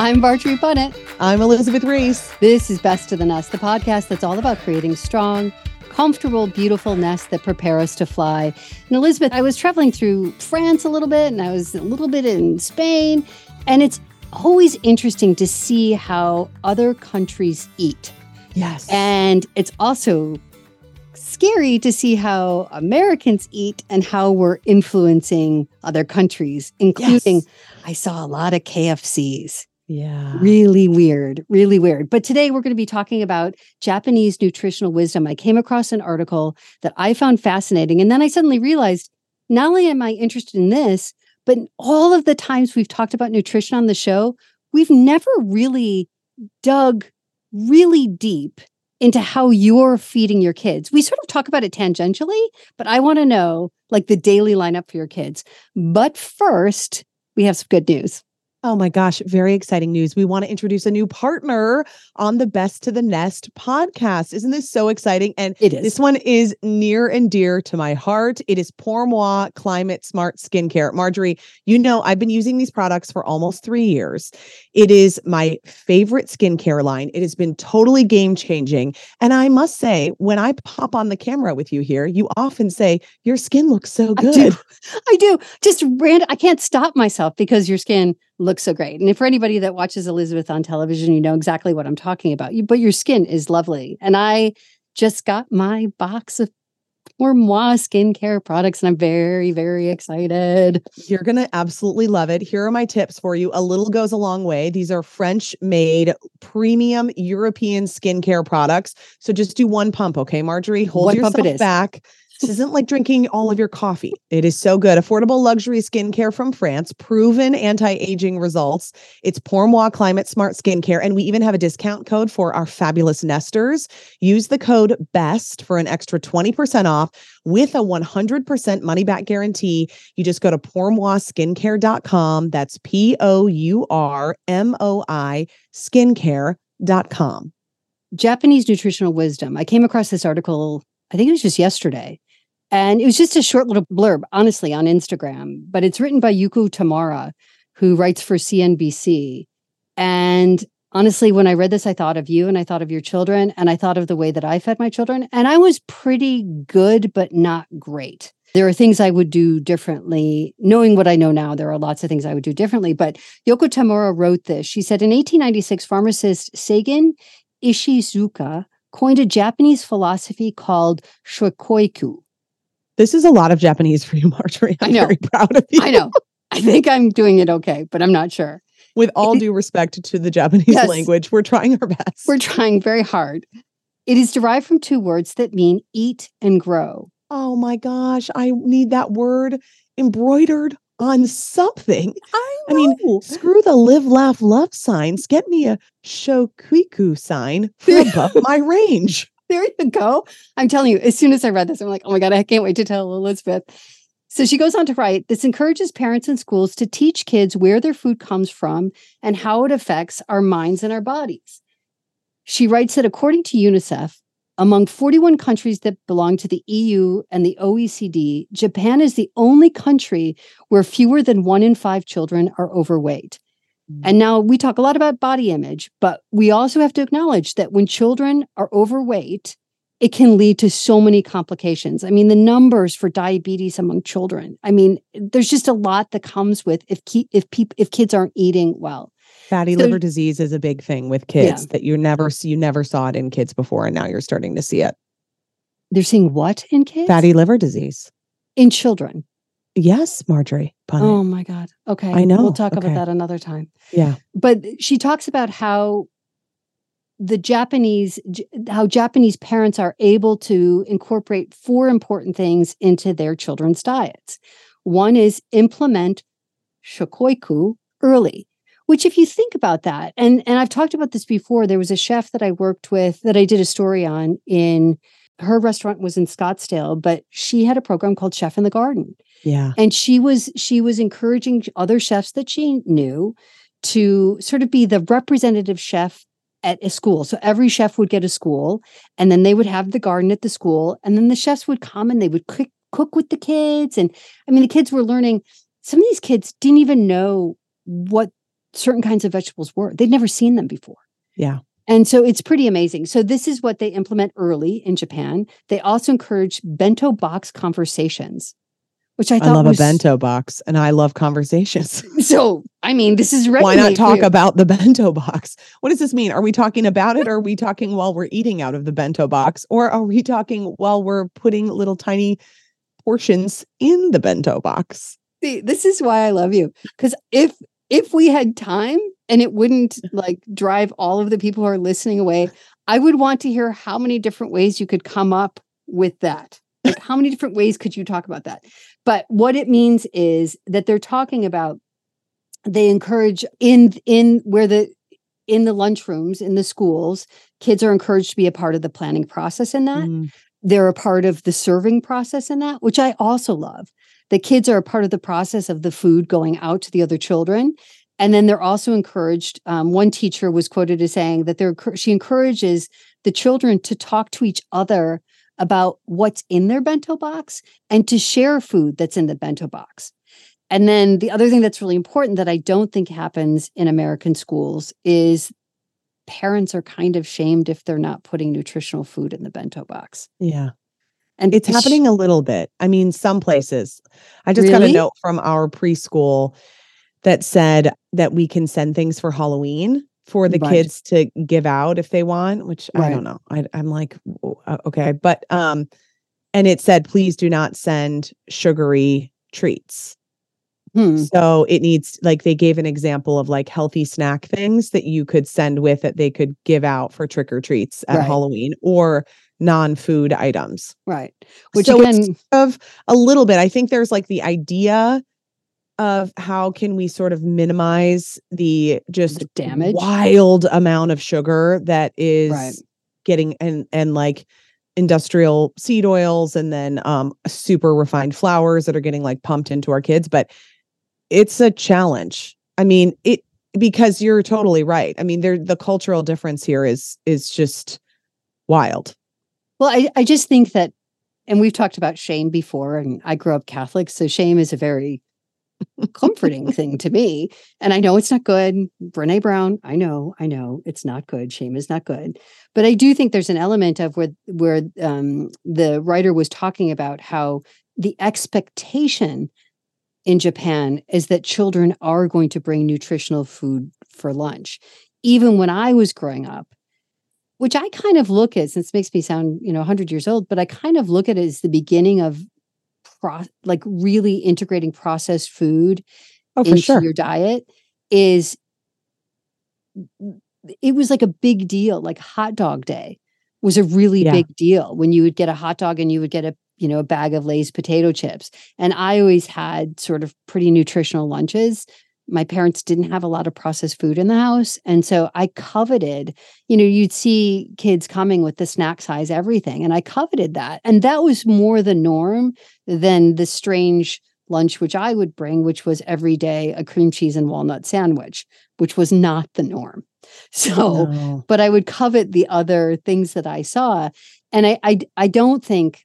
I'm Marjorie Punnett. I'm Elizabeth Ries. This is Best of the Nest, the podcast that's all about creating strong, comfortable, beautiful nests that prepare us to fly. And Elizabeth, I was traveling through France a little bit and I was a little bit in Spain, and it's always interesting to see how other countries eat. Yes. And it's also scary to see how Americans eat and how we're influencing other countries, including Yes. I saw a lot of KFCs. Yeah. Really weird, really weird. But today we're going to be talking about Japanese nutritional wisdom. I came across an article that I found fascinating. And then I suddenly realized not only am I interested in this, but all of the times we've talked about nutrition on the show, we've never really dug really deep into how you're feeding your kids. We sort of talk about it tangentially, but I want to know like the daily lineup for your kids. But first, we have some good news. Oh my gosh, very exciting news. We want to introduce a new partner on the Best to the Nest podcast. Isn't this so exciting? And It is. this one is near and dear to my heart. It is Pour Moi Climate Smart Skincare. Marjorie, you know, I've been using these products for almost three years. It is my favorite skincare line. It has been totally game changing. And I must say, when I pop on the camera with you here, you often say, Your skin looks so good. I do. I do. Just random. I can't stop myself because your skin looks so great. And if for anybody that watches Elizabeth on television, you know exactly what I'm talking about. You, but your skin is lovely. And I just got my box of Pour Moi skincare products, and I'm very, very excited. You're going to absolutely love it. Here are my tips for you. A little goes a long way. These are French made premium European skincare products. So just do one pump, okay, Marjorie? Hold One yourself pump it is. back. This isn't like drinking all of your coffee. It is so good. Affordable luxury skincare from France, proven anti-aging results. It's Pour Moi Climate Smart Skincare. And we even have a discount code for our fabulous nesters. Use the code BEST for an extra 20% off with a 100% money back guarantee. You just go to pourmoiskincare.com. That's P O U R M O I skincare.com. Japanese nutritional wisdom. I came across this article, I think it was just yesterday. And it was just a short little blurb, honestly, on Instagram, but it's written by Yuko Tamura, who writes for CNBC. And honestly, when I read this, I thought of you and I thought of your children and I thought of the way that I fed my children. And I was pretty good, but not great. There are things I would do differently. Knowing what I know now, there are lots of things I would do differently. But Yuko Tamura wrote this. She said in 1896, pharmacist Seigen Ishizuka coined a Japanese philosophy called shokuiku. This is a lot of Japanese for you, Marjorie. I I'm know. very proud of you. I know. I think I'm doing it okay, but I'm not sure. With all due respect to the Japanese Yes. language, we're trying our best. We're trying very hard. It is derived from two words that mean eat and grow. oh my gosh, I need that word embroidered on something. I, I mean, screw the live, laugh, love signs. Get me a shokuiku sign for above my range. There you go. I'm telling you, as soon as I read this, I'm like, oh my God, I can't wait to tell Elizabeth. So she goes on to write this encourages parents and schools to teach kids where their food comes from and how it affects our minds and our bodies. She writes that according to UNICEF, among 41 countries that belong to the EU and the OECD, Japan is the only country where fewer than one in five children are overweight. And now we talk a lot about body image, but we also have to acknowledge that when children are overweight, it can lead to so many complications. I mean, the numbers for diabetes among children. I mean, there's just a lot that comes with if ki- if people if kids aren't eating well. Fatty So- liver disease is a big thing with kids that you never you never saw it in kids before, and now you're starting to see it. They're seeing what in kids? Fatty liver disease. in children. Yes, Marjorie. Punnett. Oh my god. Okay. I know. We'll talk Okay. about that another time. yeah. but she talks about how the Japanese how Japanese parents are able to incorporate four important things into their children's diets. One is implement shokuiku early, which if you think about that and and I've talked about this before there was a chef that I worked with that I did a story on in her restaurant was in Scottsdale but she had a program called Chef in the Garden. Yeah. and she was she was encouraging other chefs that she knew to sort of be the representative chef at a school. So every chef would get a school and then they would have the garden at the school and then the chefs would come and they would cook, cook with the kids. And i mean the kids were learning some of these kids didn't even know what certain kinds of vegetables were. They'd never seen them before. Yeah. And so it's pretty amazing. So this is what they implement early in Japan. They also encourage bento box conversations, which I I, thought love was a bento box and I love conversations. So I mean, this is Why not talk about the bento box? What does this mean? Are we talking about it or are we talking while we're eating out of the bento box? Or are we talking while we're putting little tiny portions in the bento box? See, this is why I love you because if if we had time and it wouldn't like drive all of the people who are listening away, I would want to hear how many different ways you could come up with that. Like how many different ways could you talk about that? But what it means is that they're talking about they encourage in in where the in the lunchrooms in the schools, kids are encouraged to be a part of the planning process in that Mm, they're a part of the serving process in that, which I also love. The kids are a part of the process of the food going out to the other children. And then they're also encouraged. Um, one teacher was quoted as saying that they're she encourages the children to talk to each other about what's in their bento box and to share food that's in the bento box. And then the other thing that's really important that I don't think happens in American schools is parents are kind of shamed if they're not putting nutritional food in the bento box. yeah. And It's happening a little bit. I mean, some places. I just got a note from our preschool that said that we can send things for Halloween for the Right. kids to give out if they want, which I don't know. I, I'm like, uh, okay, but um, and it said, please do not send sugary treats. Hmm. So it needs like they gave an example of like healthy snack things that you could send with that they could give out for trick or treats at Right. Halloween or non-food items Right. Which so again, of a little bit. I think there's like the idea of how can we sort of minimize the just The damage? wild amount of sugar that is Right. getting and and like industrial seed oils and then um super refined flours that are getting like pumped into our kids but it's a challenge i mean it because you're totally right i mean there the cultural difference here is is just wild well, I, I just think that, and we've talked about shame before, and I grew up Catholic, so shame is a very comforting thing to me. And I know it's not good. Brene Brown, I know, I know it's not good. Shame is not good. But I do think there's an element of where where um, the writer was talking about how the expectation in Japan is that children are going to bring nutritional food for lunch. Even when I was growing up, which I kind of look at, since it makes me sound, you know, 100 years old, but I kind of look at it as the beginning of pro- like really integrating processed food oh into sure your diet is it was like a big deal like hot dog day was a really Yeah. big deal when you would get a hot dog and you would get a you know a bag of lay's potato chips and i always had sort of pretty nutritional lunches my parents didn't have a lot of processed food in the house and so i coveted you know you'd see kids coming with the snack size everything and i coveted that and that was more the norm than the strange lunch which i would bring which was every day a cream cheese and walnut sandwich which was not the norm so No. but I would covet the other things that I saw. And I I, I don't think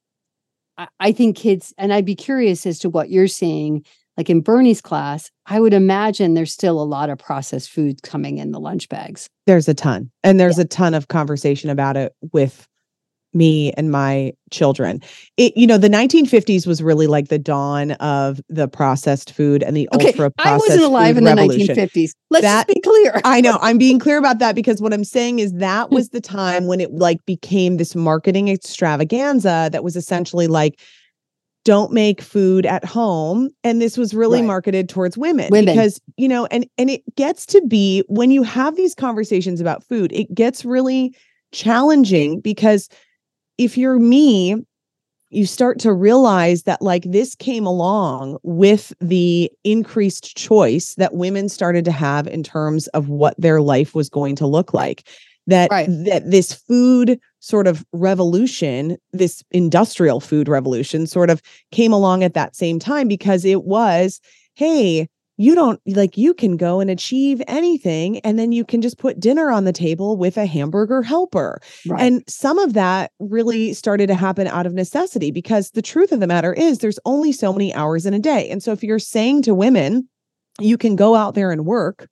I, I think kids and I'd be curious as to what you're seeing like in Bernie's class, I would imagine there's still a lot of processed food coming in the lunch bags. There's a ton. And there's yeah. a ton of conversation about it with me and my children. It, you know, the 1950s was really like the dawn of the processed food and the okay, ultra processed. I wasn't alive in the revolution. 1950s. Let's that, be clear. I know. I'm being clear about that because what I'm saying is that hmm. was the time when it like became this marketing extravaganza that was essentially like don't make food at home. And this was really right. marketed towards women, women. because you know and and it gets to be when you have these conversations about food it gets really challenging because if you're me you start to realize that like this came along with the increased choice that women started to have in terms of what their life was going to look like that right. that this food sort of revolution this industrial food revolution sort of came along at that same time because it was hey you don't like you can go and achieve anything and then you can just put dinner on the table with a hamburger helper right. and some of that really started to happen out of necessity because the truth of the matter is there's only so many hours in a day and so if you're saying to women you can go out there and work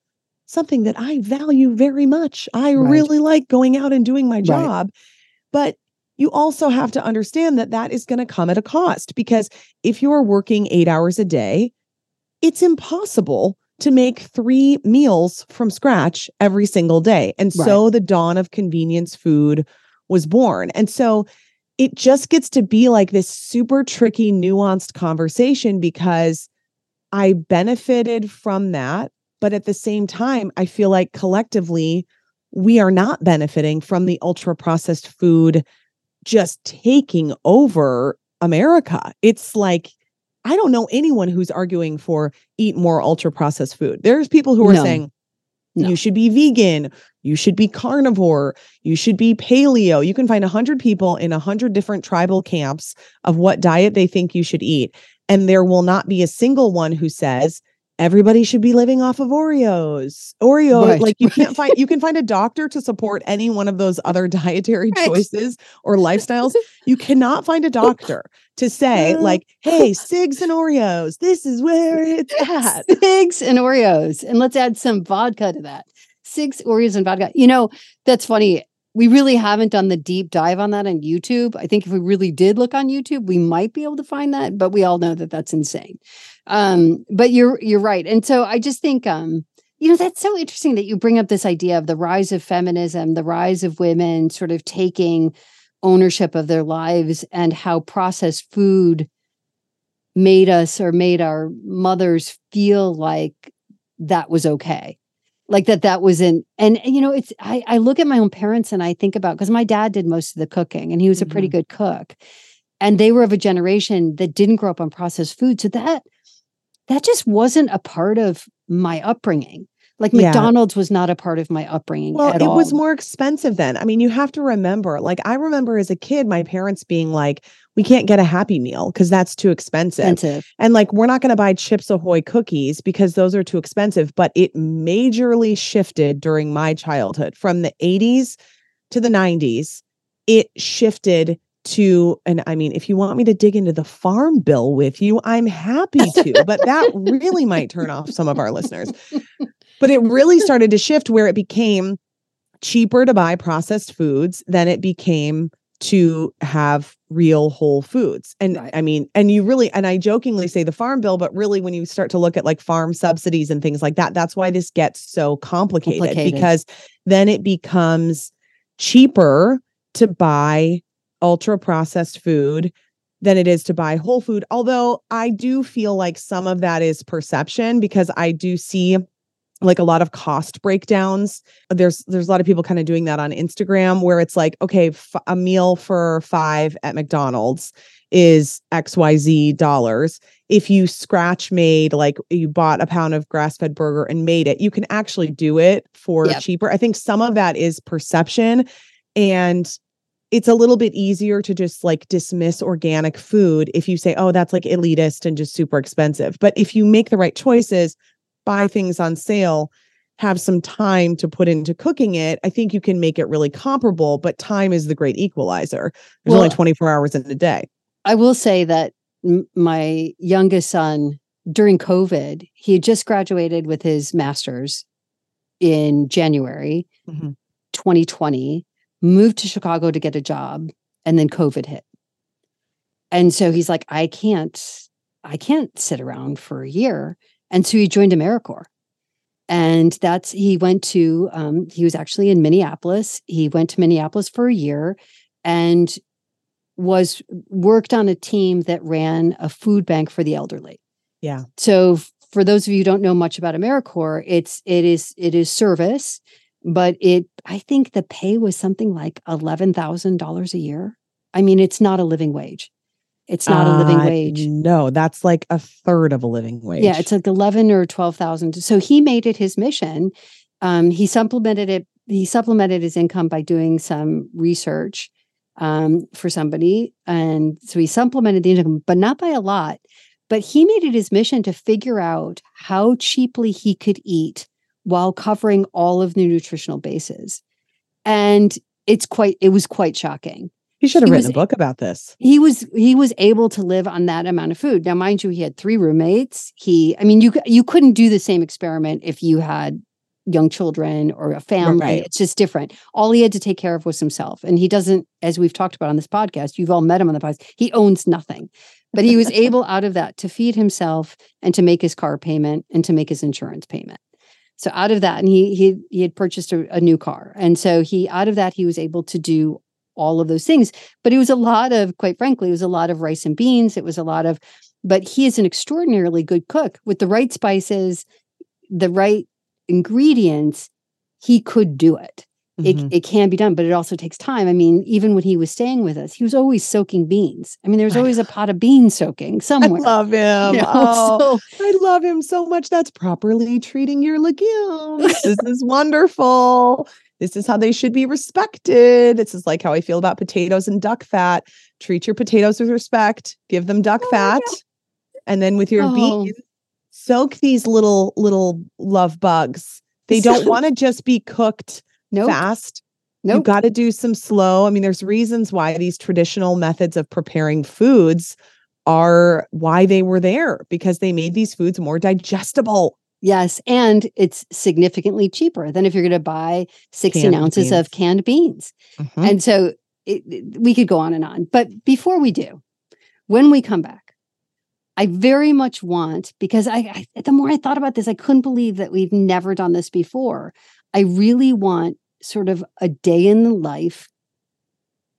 something that I value very much. I right. really like going out and doing my job. Right. But you also have to understand that that is going to come at a cost because if you're working eight hours a day, it's impossible to make three meals from scratch every single day. And right. so the dawn of convenience food was born. And so it just gets to be like this super tricky, nuanced conversation because I benefited from that but at the same time, I feel like collectively, we are not benefiting from the ultra processed food just taking over America. It's like, I don't know anyone who's arguing for eat more ultra processed food. There's people who are no. saying, no. you should be vegan, you should be carnivore, you should be paleo. You can find 100 people in 100 different tribal camps of what diet they think you should eat. And there will not be a single one who says, everybody should be living off of Oreos. Oreo, right. like you can't find you can find a doctor to support any one of those other dietary right. choices or lifestyles. You cannot find a doctor to say mm. like, "Hey, cigs and Oreos. This is where it's at." Cigs and Oreos, and let's add some vodka to that. Cigs, Oreos, and vodka. You know, that's funny we really haven't done the deep dive on that on YouTube. I think if we really did look on YouTube, we might be able to find that, but we all know that that's insane. Um, but you're you're right. And so I just think um, you know, that's so interesting that you bring up this idea of the rise of feminism, the rise of women sort of taking ownership of their lives and how processed food made us or made our mothers feel like that was okay like that that was in and, and you know it's I, I look at my own parents and i think about because my dad did most of the cooking and he was mm-hmm. a pretty mm-hmm. good cook and they were of a generation that didn't grow up on processed food so that that just wasn't a part of my upbringing like yeah. McDonald's was not a part of my upbringing. Well, it all. was more expensive then. I mean, you have to remember, like, I remember as a kid, my parents being like, we can't get a happy meal because that's too expensive. expensive. And like, we're not going to buy Chips Ahoy cookies because those are too expensive. But it majorly shifted during my childhood from the 80s to the 90s. It shifted to, and I mean, if you want me to dig into the farm bill with you, I'm happy to, but that really might turn off some of our listeners. But it really started to shift where it became cheaper to buy processed foods than it became to have real whole foods. And right. I mean, and you really, and I jokingly say the farm bill, but really when you start to look at like farm subsidies and things like that, that's why this gets so complicated, complicated. because then it becomes cheaper to buy ultra processed food than it is to buy whole food. Although I do feel like some of that is perception because I do see like a lot of cost breakdowns there's there's a lot of people kind of doing that on instagram where it's like okay f- a meal for five at mcdonald's is xyz dollars if you scratch made like you bought a pound of grass-fed burger and made it you can actually do it for yep. cheaper i think some of that is perception and it's a little bit easier to just like dismiss organic food if you say oh that's like elitist and just super expensive but if you make the right choices buy things on sale, have some time to put into cooking it, I think you can make it really comparable. But time is the great equalizer. There's well, only 24 hours in a day. I will say that my youngest son during COVID, he had just graduated with his master's in January Mhm. 2020, moved to Chicago to get a job, and then COVID hit. And so he's like, I can't, I can't sit around for a year. And so he joined AmeriCorps. And that's he went to um, he was actually in Minneapolis. He went to Minneapolis for a year and was worked on a team that ran a food bank for the elderly. Yeah. So for those of you who don't know much about AmeriCorps, it's it is it is service, but it I think the pay was something like eleven thousand dollars a year. I mean, it's not a living wage. It's not a living Uh, wage. No, that's like a third of a living wage. Yeah, it's like eleven or twelve thousand. So he made it his mission. Um, he supplemented it. He supplemented his income by doing some research um, for somebody, and so he supplemented the income, but not by a lot. But he made it his mission to figure out how cheaply he could eat while covering all of the nutritional bases, and it's quite. It was quite shocking. He should have he written was- a book about this. he was he was able to live on that amount of food. Now mind you he had three roommates. He i mean you you couldn't do the same experiment if you had young children or a family. Right. it's just different. All he had to take care of was himself. And he doesn't as we've talked about on this podcast you've all met him on the podcast he owns nothing. But he was able out of that to feed himself and to make his car payment and to make his insurance payment so out of that and he he he had purchased a, a new car. And so he out of that he was able to do all of those things. But it was a lot of quite frankly it was a lot of rice and beans. It was a lot of but he is an extraordinarily good cook. With the right spices the right ingredients he could do it it, Mhm. it can be done but it also takes time i mean even when he was staying with us he was always soaking beans i mean there was always a pot of beans soaking somewhere. I love him. you know? Oh, So- I love him so much. That's properly treating your legumes. this is wonderful. This is how they should be respected. This is like how I feel about potatoes and duck fat. Treat your potatoes with respect. Give them duck Oh fat. And then with your Oh. beans, soak these little little love bugs. They don't want to just be cooked nope fast. You nope got to do some slow. I mean, there's reasons why these traditional methods of preparing foods are why they were there because they made these foods more digestible. Yes, and it's significantly cheaper than if you're going to buy 16 Canned ounces of canned beans. Mhm. And so it, it- we could go on and on. But before we do, when we come back, I very much want, because I, I the more I thought about this, I couldn't believe that we've never done this before. I really want sort of a day in the life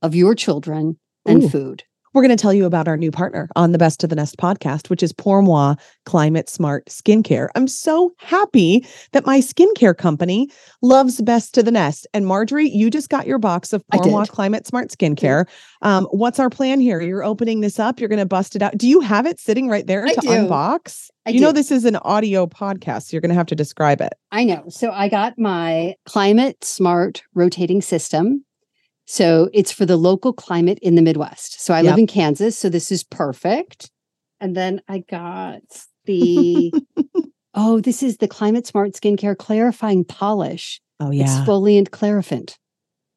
of your children and Ooh. food. We're going to tell you about our new partner on the Best of the Nest podcast, which is Pour Moi Climate Smart Skincare. I'm so happy that my skincare company loves Best of the Nest. And Marjorie, you just got your box of Pour Moi. Climate Smart Skincare. Um, what's our plan here? You're opening this up. You're going to bust it out. Do you have it sitting right there I to do. unbox? I you know, this is an audio podcast. So you're going to have to describe it. I know. So I got my climate smart rotating system. So it's for the local climate in the Midwest. So I live in Kansas. So this is perfect. And then I got the, oh, this is the climate smart skincare clarifying polish, Oh, yeah, exfoliant clarifiant.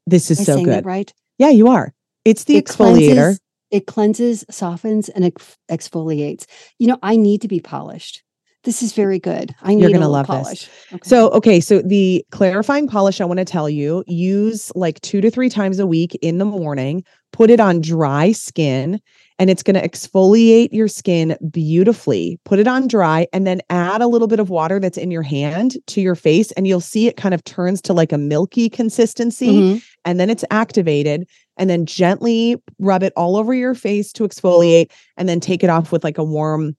This is Am so good. right? Yeah, you are. It's the It exfoliator. cleanses- it cleanses, softens, and ex- exfoliates. You know, I need to be polished. This is very good. I need You're gonna love this. Okay. So, okay, so the clarifying polish, I want to tell you, use like two to three times a week in the morning, put it on dry skin, and it's going to exfoliate your skin beautifully. Put it on dry and then add a little bit of water that's in your hand to your face, and you'll see it kind of turns to like a milky consistency. Mhm. And then it's activated, and then gently rub it all over your face to exfoliate, and then take it off with like a warm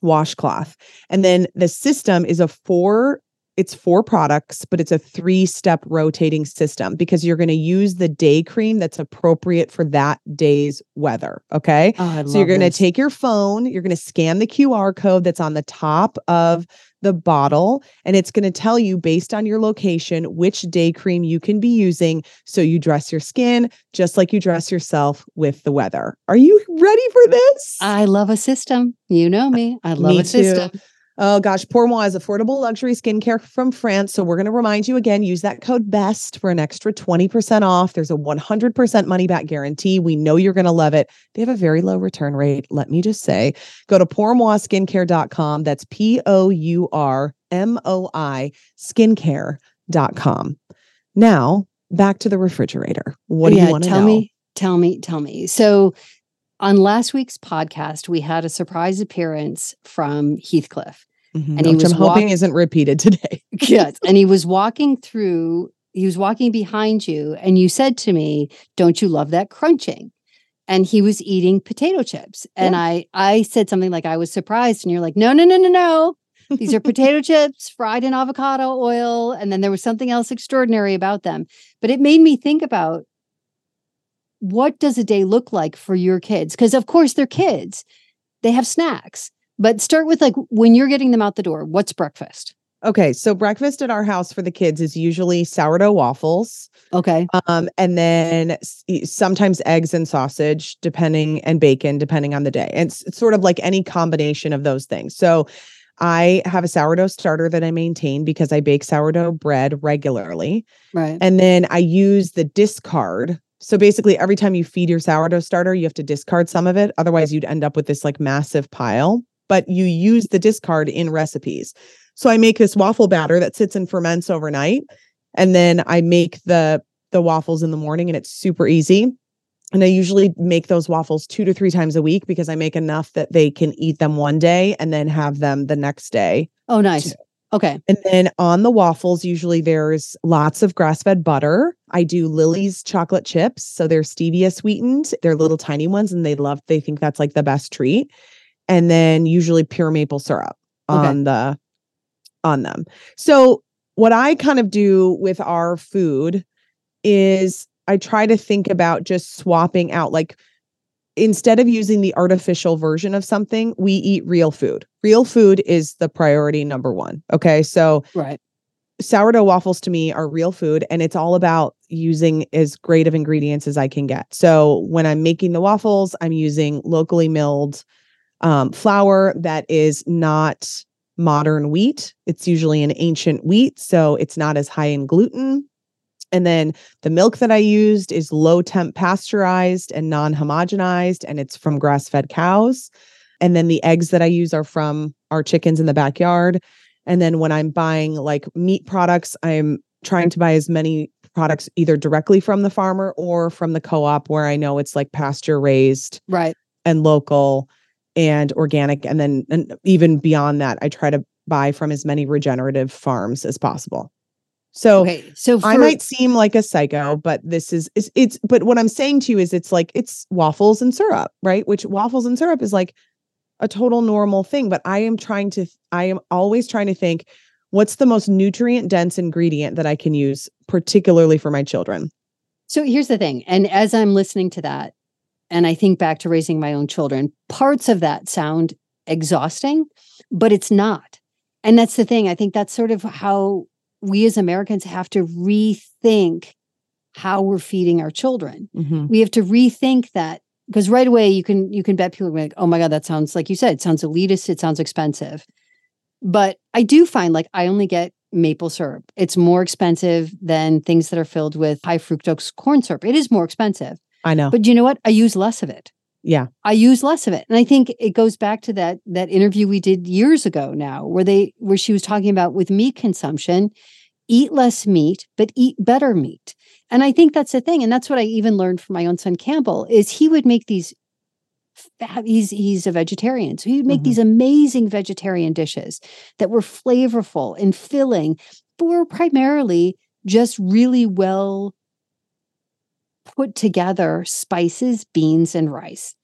washcloth. And then the system is a four it's four products, but it's a three step rotating system because you're going to use the day cream that's appropriate for that day's weather. Okay. Oh, So you're going to take your phone, you're going to scan the QR code that's on the top of the bottle, and it's going to tell you based on your location which day cream you can be using. So you dress your skin just like you dress yourself with the weather. Are you ready for this? I love a system. You know me. I love Me a too. Oh gosh, Pour Moi is affordable luxury skincare from France. So we're going to remind you again use that code BEST for an extra 20% off. There's a 100% money back guarantee. We know you're going to love it. They have a very low return rate. Let me just say go to pourmoiskincare.com. That's P O U R M O I skincare.com. Now back to the refrigerator. What do yeah, you want to tell know? me, tell me, tell me. So on last week's podcast, we had a surprise appearance from Heathcliff. Mhm, and he was I'm hoping walk- isn't repeated today. yes. And he was walking through, he was walking behind you, and you said to me, Don't you love that crunching? And he was eating potato chips. And I I said something like I was surprised, and you're like, No, no, no, no, no. These are potato chips fried in avocado oil. And then there was something else extraordinary about them. But it made me think about what does a day look like for your kids? Because of course they're kids. They have snacks. But start with like when you're getting them out the door, what's breakfast? Okay, so breakfast at our house for the kids is usually sourdough waffles, Okay. um, and then sometimes eggs and sausage, depending, and bacon, depending on the day. And it's, it's sort of like any combination of those things. So I have a sourdough starter that I maintain because I bake sourdough bread regularly, Right. and then I use the discard. So basically, every time you feed your sourdough starter, you have to discard some of it. Otherwise, you'd end up with this like massive pile. But you use the discard in recipes. So I make this waffle batter that sits and ferments overnight, and then I make the the waffles in the morning, and it's super easy. And I usually make those waffles two to three times a week because I make enough that they can eat them one day and then have them the next day. Oh, nice. Okay. And then on the waffles, usually there's lots of grass fed butter. I do Lily's chocolate chips. So they're stevia sweetened. They're little tiny ones and they love, they think that's like the best treat. And then usually pure maple syrup Okay. on the on them. So what I kind of do with our food is I try to think about just swapping out like instead of using the artificial version of something, we eat real food. Real food is the priority number 1. Okay? So Right. sourdough waffles to me are real food and it's all about using as great of ingredients as I can get. So when I'm making the waffles, I'm using locally milled um, flour that is not modern wheat. It's usually an ancient wheat, so it's not as high in gluten. And then the milk that I used is low temp pasteurized and non homogenized, and it's from grass fed cows. And then the eggs that I use are from our chickens in the backyard. And then when I'm buying like meat products, I'm trying to buy as many products either directly from the farmer or from the co op where I know it's like pasture raised Right. and local and organic. And then and even beyond that, I try to buy from as many regenerative farms as possible. So Okay. So I might seem like a psycho, but this is, is it's but what I'm saying to you is it's like it's waffles and syrup, right? Which waffles and syrup is like a total normal thing, but I am trying to I am always trying to think what's the most nutrient dense ingredient that I can use particularly for my children. So here's the thing. And as I'm listening to that, and I think back to raising my own children, parts of that sound exhausting, but it's not. And that's the thing. I think that's sort of how we as Americans have to rethink how we're feeding our children. Mm-hmm. We have to rethink that because right away you can you can bet people are like, oh my God, that sounds like you said, it sounds elitist, it sounds expensive. But I do find like I only get maple syrup. It's more expensive than things that are filled with high fructose corn syrup. It is more expensive. I know. But you know what? I use less of it. Yeah. I use less of it. And I think it goes back to that that interview we did years ago now where they where she was talking about with meat consumption, eat less meat, but eat better meat. And I think that's the thing. And that's what I even learned from my own son Campbell is he would make these he's he's a vegetarian. So he would make Mhm. these amazing vegetarian dishes that were flavorful and filling, but were primarily just really well put together spices, beans, and rice.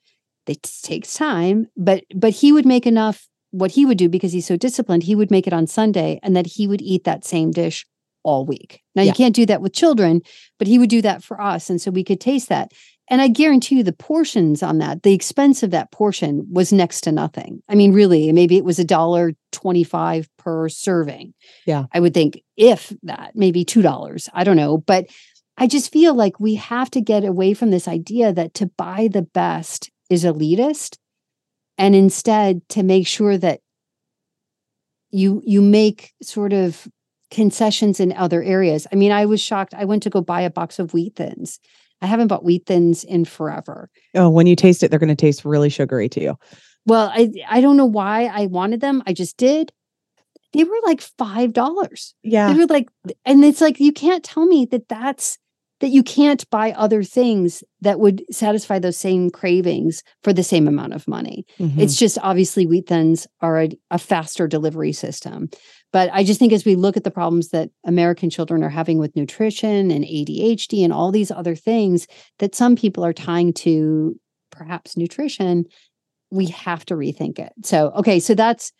It takes time, but but he would make enough. What he would do because he's so disciplined, he would make it on Sunday, and that he would eat that same dish all week. Now Yeah. you can't do that with children, but he would do that for us, and so we could taste that. And I guarantee you, the portions on that, the expense of that portion was next to nothing. I mean, really, maybe it was a dollar twenty-five per serving. Yeah. I would think if that, maybe two dollars. I don't know, but I just feel like we have to get away from this idea that to buy the best is elitist and instead to make sure that you you make sort of concessions in other areas. I mean, I was shocked. I went to go buy a box of wheat thins. I haven't bought wheat thins in forever. Oh, when you taste it, they're going to taste really sugary to you. Well, I I don't know why I wanted them. I just did. They were like five dollars. Yeah, They were like, and it's like you can't tell me that that's that you can't buy other things that would satisfy those same cravings for the same amount of money. Mhm. It's just obviously wheat thins are a, a faster delivery system. But I just think as we look at the problems that American children are having with nutrition and ADHD and all these other things that some people are tying to perhaps nutrition, we have to rethink it. So, okay, so that's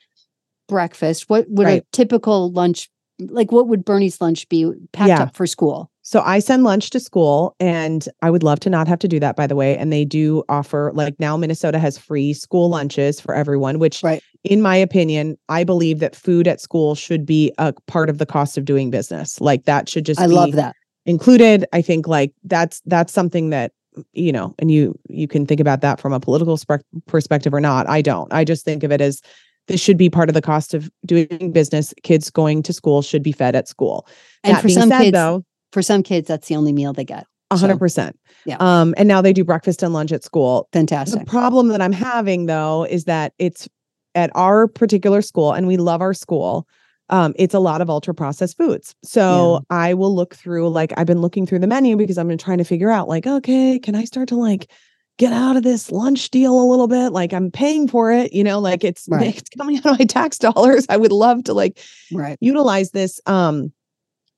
breakfast. What would Right. a typical lunch like what would Bernie's lunch be packed Yeah. up for school? So I send lunch to school and I would love to not have to do that by the way and they do offer like now Minnesota has free school lunches for everyone which Right. in my opinion I believe that food at school should be a part of the cost of doing business. Like that should just I be love that. included. I think like that's that's something that you know and you you can think about that from a political spec- perspective or not. I don't. I just think of it as this should be part of the cost of doing business. Kids going to school should be fed at school. And that for some said, kids, though, for some kids, that's the only meal they get. A hundred percent. yeah. Um, and now they do breakfast and lunch at school. Fantastic. The problem that I'm having though is that it's at our particular school, and we love our school. Um, it's a lot of ultra processed foods. So I will look through, like, I've been looking through the menu because I'm trying to figure out, like, okay, can I start to like get out of this lunch deal a little bit? Like, I'm paying for it, you know, like it's Right. it's coming out of my tax dollars. I would love to like Right. utilize this um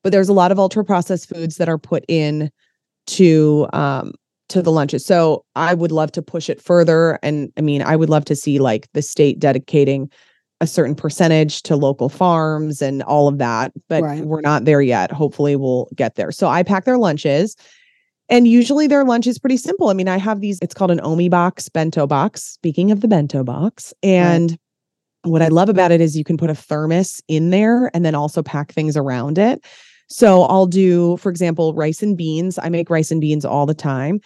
but there's a lot of ultra processed foods that are put in to um to the lunches. So i would love to push it further and i mean i would love to see like the state dedicating a certain percentage to local farms and all of that but Right. we're not there yet. Hopefully we'll get there. So i pack their lunches and usually their lunch is pretty simple. I mean i have these it's called an OmieBox bento box speaking of the bento box and what I love about it is you can put a thermos in there and then also pack things around it. So I'll do, for example, rice and beans. I make rice and beans all the time.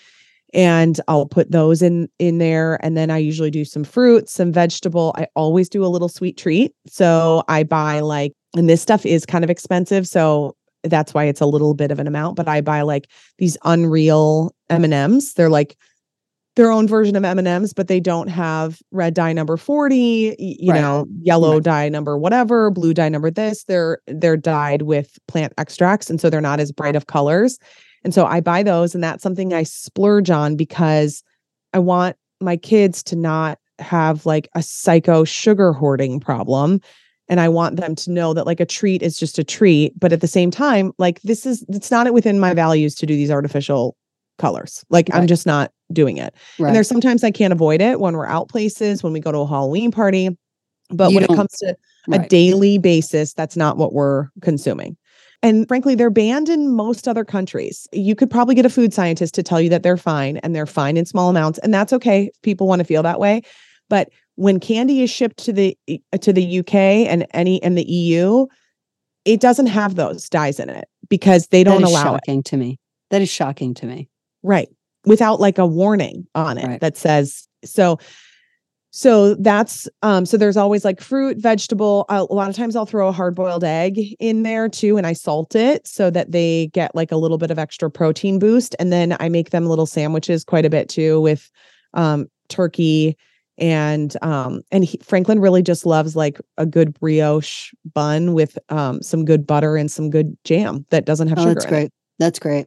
And I'll put those in in there. And then I usually do some fruit, some vegetable. I always do a little sweet treat. So I buy like, and this stuff is kind of expensive. So that's why it's a little bit of an amount, but I buy like these unreal M&Ms. They're like their own version of M&Ms, but they don't have red dye number 40, y- you Right. know, yellow Right. dye number whatever, blue dye number this. They're they're dyed with plant extracts and so they're not as bright of colors. And so I buy those and that's something I splurge on because I want my kids to not have like a psycho sugar hoarding problem and I want them to know that like a treat is just a treat, but at the same time, like this is it's not within my values to do these artificial colors. Like I'm just not doing it. Right. And there's sometimes I can't avoid it when we're out places, when we go to a Halloween party. But You when it comes to a daily basis, that's not what we're consuming. And frankly, they're banned in most other countries. You could probably get a food scientist to tell you that they're fine and they're fine in small amounts. And that's okay if people want to feel that way. But when candy is shipped to the E- uh, to the UK and any and the EU, it doesn't have those dyes in it because they don't is allow it. shocking to me. That is shocking to me. Right. Without like a warning on it Right. that says so so that's um so there's always like fruit, vegetable. A lot of times I'll throw a hard boiled egg in there too and I salt it so that they get like a little bit of extra protein boost and then I make them little sandwiches quite a bit too with um turkey and um and he, Franklin really just loves like a good brioche bun with um some good butter and some good jam that doesn't have Oh, sugar that's in it. great. That's great.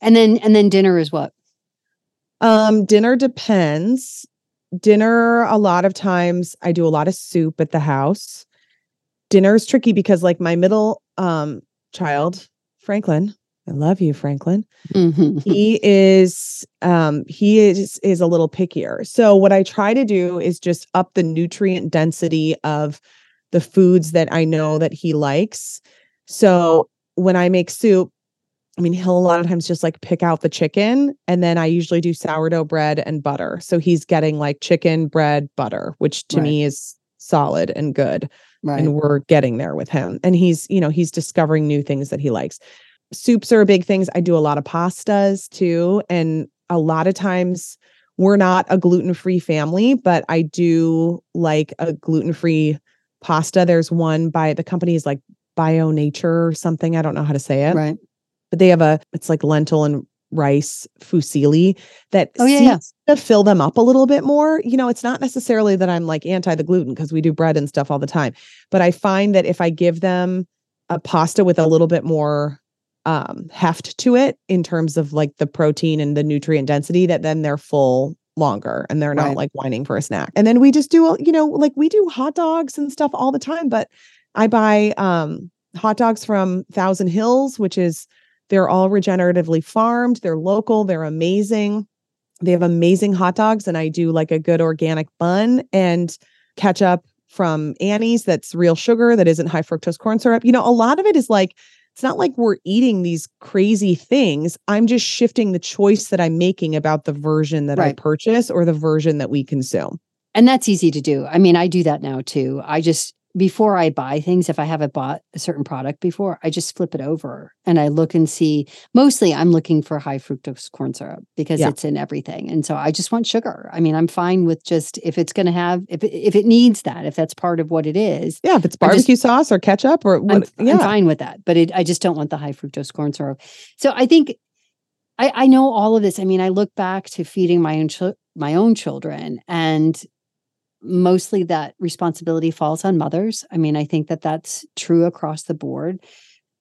And then and then dinner is what? Um, dinner depends. Dinner, a lot of times I do a lot of soup at the house. Dinner is tricky because like my middle um child, Franklin, I love you, Franklin. Mm-hmm. he is um he is is a little pickier. So what I try to do is just up the nutrient density of the foods that I know that he likes. So when I make soup, I mean, he'll a lot of times just like pick out the chicken and then I usually do sourdough bread and butter. So he's getting like chicken, bread, butter, which to Right. me is solid and good Right. and we're getting there with him and he's you know he's discovering new things that he likes soups are big things i do a lot of pastas too and a lot of times we're not a gluten-free family but i do like a gluten-free pasta there's one by the company is like bio nature or something i don't know how to say it right. But they have a it's like lentil and rice fusilli that Oh, yeah, yeah. seems to fill them up a little bit more. You know, it's not necessarily that I'm like anti the gluten because we do bread and stuff all the time, but I find that if I give them a pasta with a little bit more um heft to it in terms of like the protein and the nutrient density that then they're full longer and they're not Right. like whining for a snack. And then we just do you know like we do hot dogs and stuff all the time, but I buy um hot dogs from Thousand Hills, which is they're all regeneratively farmed, they're local, they're amazing. They have amazing hot dogs and I do like a good organic bun and ketchup from Annie's that's real sugar that isn't high fructose corn syrup. You know, a lot of it is like it's not like we're eating these crazy things. I'm just shifting the choice that I'm making about the version that I purchase or the version that we consume. And that's easy to do. I mean, I do that now too. I just before I buy things, if I haven't bought a certain product before, I just flip it over and I look and see. Mostly, I'm looking for high fructose corn syrup because Yeah. it's in everything, and so I just want sugar. I mean, I'm fine with just if it's going to have if it, if it needs that, if that's part of what it is. Yeah, if it's I just- barbecue sauce or ketchup or I'm, what I'm fine with that, but it, I just don't want the high fructose corn syrup. So I think I, I know all of this. I mean, I look back to feeding my own chil- my own children, and mostly that responsibility falls on mothers. I mean, I think that that's true across the board.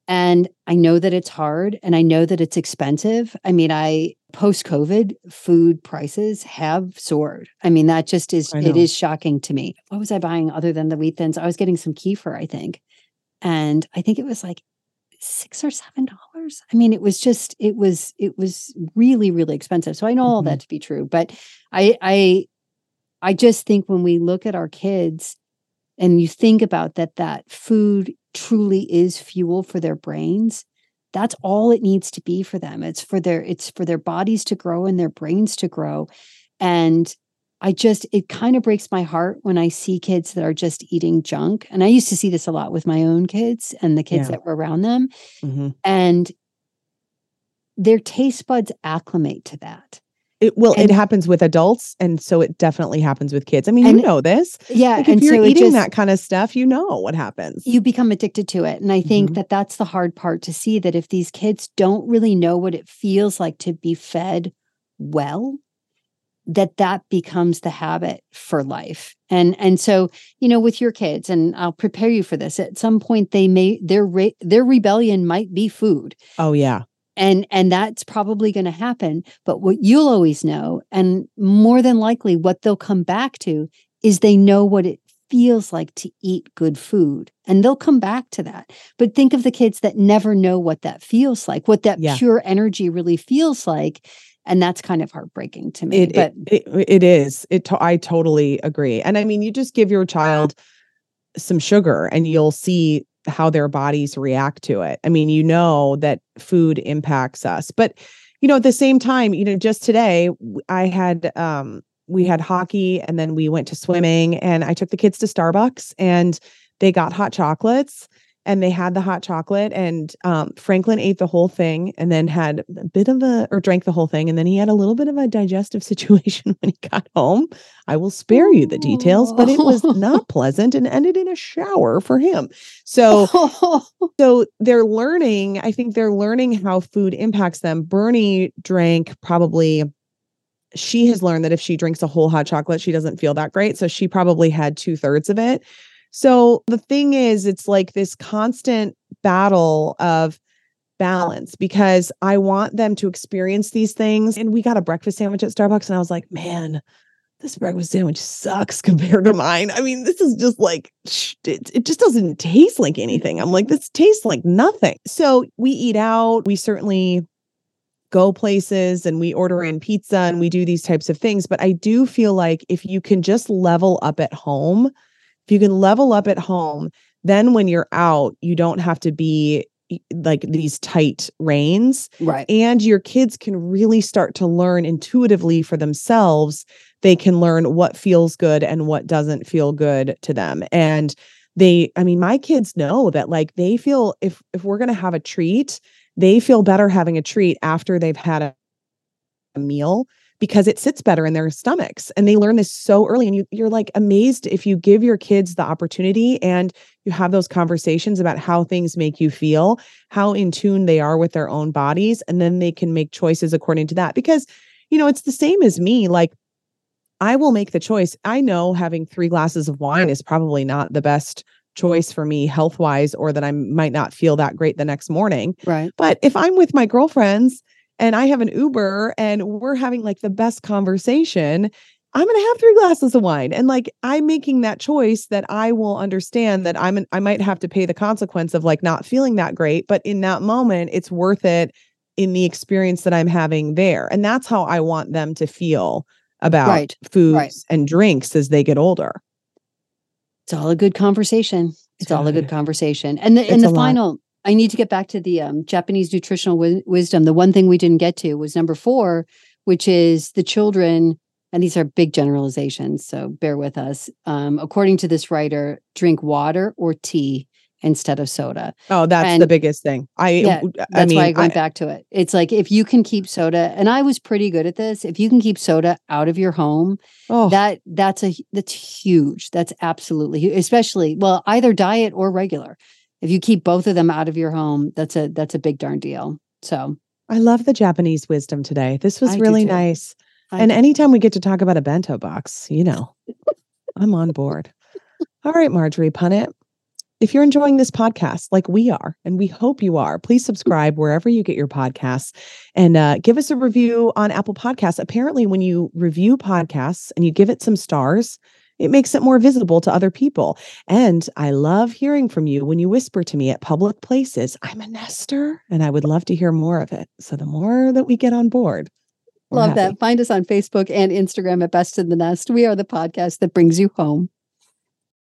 And I know that it's hard and I know that it's expensive. I mean, I post COVID food prices have soared. I mean, that just is it is shocking to me. What was I buying other than the wheat thins? I was getting some kefir, I think. And I think it was like six or seven dollars. I mean, it was just it was it was really, really expensive. So I know all Mhm. that to be true. But I I I just think when we look at our kids and you think about that that food truly is fuel for their brains that's all it needs to be for them. It's for their it's for their bodies to grow and their brains to grow. And i just it kind of breaks my heart when i see kids that are just eating junk. And i used to see this a lot with my own kids and the kids Yeah. that were around them. Mhm. and their taste buds acclimate to that It well, And- it happens with adults, and so it definitely happens with kids. I mean, And- you know this. yeah Like if and you're so eating just, that kind of stuff, you know what happens. you become addicted to it and i think Mhm. that that's the hard part to see that if these kids don't really know what it feels like to be fed well that that becomes the habit for life and and so you know with your kids and i'll prepare you for this at some point they may their re- their rebellion might be food oh yeah, and and that's probably going to happen but what you'll always know and more than likely what they'll come back to is they know what it feels like to eat good food and they'll come back to that but think of the kids that never know what that feels like what that Yeah. pure energy really feels like and that's kind of heartbreaking to me it, but it, it it is. It to, I totally agree. And I mean, you just give your child some sugar, and you'll see how their bodies react to it. I mean, you know that food impacts us, but you know, at the same time, you know, just today I had um we had hockey and then we went to swimming and I took the kids to Starbucks and they got hot chocolates and they had the hot chocolate and um, franklin ate the whole thing and then had a bit of a or drank the whole thing and then he had a little bit of a digestive situation when he got home. I will spare you the details but it was not pleasant and ended in a shower for him. So so they're learning i think they're learning how food impacts them. Bernie drank probably she has learned that if she drinks a whole hot chocolate she doesn't feel that great so she probably had two thirds of it so the thing is, it's like this constant battle of balance because I want them to experience these things. And we got a breakfast sandwich at Starbucks, and I was like, man, this breakfast sandwich sucks compared to mine. I mean, this is just like, it, it just doesn't taste like anything. I'm like, this tastes like nothing. So we eat out. We certainly go places and we order in pizza and we do these types of things. But I do feel like if you can just level up at home, if you can level up at home, then when you're out, you don't have to be like these tight reins. Right. And your kids can really start to learn intuitively for themselves. They can learn what feels good and what doesn't feel good to them. And they, I mean, my kids know that like they feel if if we're gonna have a treat, they feel better having a treat after they've had a, a meal because it sits better in their stomachs and they learn this so early and you you're like amazed if you give your kids the opportunity and you have those conversations about how things make you feel how in tune they are with their own bodies and then they can make choices according to that because you know it's the same as me like I will make the choice. I know having 3 glasses of wine is probably not the best choice for me health wise or that I might not feel that great the next morning right. but if I'm with my girlfriends and I have an Uber and we're having like the best conversation, I'm going to have three glasses of wine. And like I'm making that choice that I will understand that I'm an, I might have to pay the consequence of like not feeling that great, but in that moment it's worth it in the experience that I'm having there. And that's how I want them to feel about Right, foods right. and drinks as they get older. It's all a good conversation. It's all a good conversation. And the and the lot. I need to get back to the um, Japanese nutritional wi- wisdom. The one thing we didn't get to was number 4, which is the children and these are big generalizations, so bear with us. Um, according to this writer, drink water or tea instead of soda. Oh, that's the biggest thing. I Yeah, I That's mean why I went I- back to it. It's like if you can keep soda, and I was pretty good at this. If you can keep soda out of your home, oh, that that's a that's huge. That's absolutely huge. Especially well, either diet or regular. If you keep both of them out of your home, that's a that's a big darn deal. So I love the Japanese wisdom today. This was I really nice. I and anytime we get to talk about a bento box, you know, I'm on board. All right, Marjorie Punnett. If you're enjoying this podcast like we are, and we hope you are, please subscribe wherever you get your podcasts and uh, give us a review on Apple Podcasts. Apparently, when you review podcasts and you give it some stars, it makes it more visible to other people. And I love hearing from you when you whisper to me at public places, I'm a nester, and I would love to hear more of it. So the more that we get on board, love happy. that. Find us on Facebook and Instagram at Best to the Nest. We are the podcast that brings you home.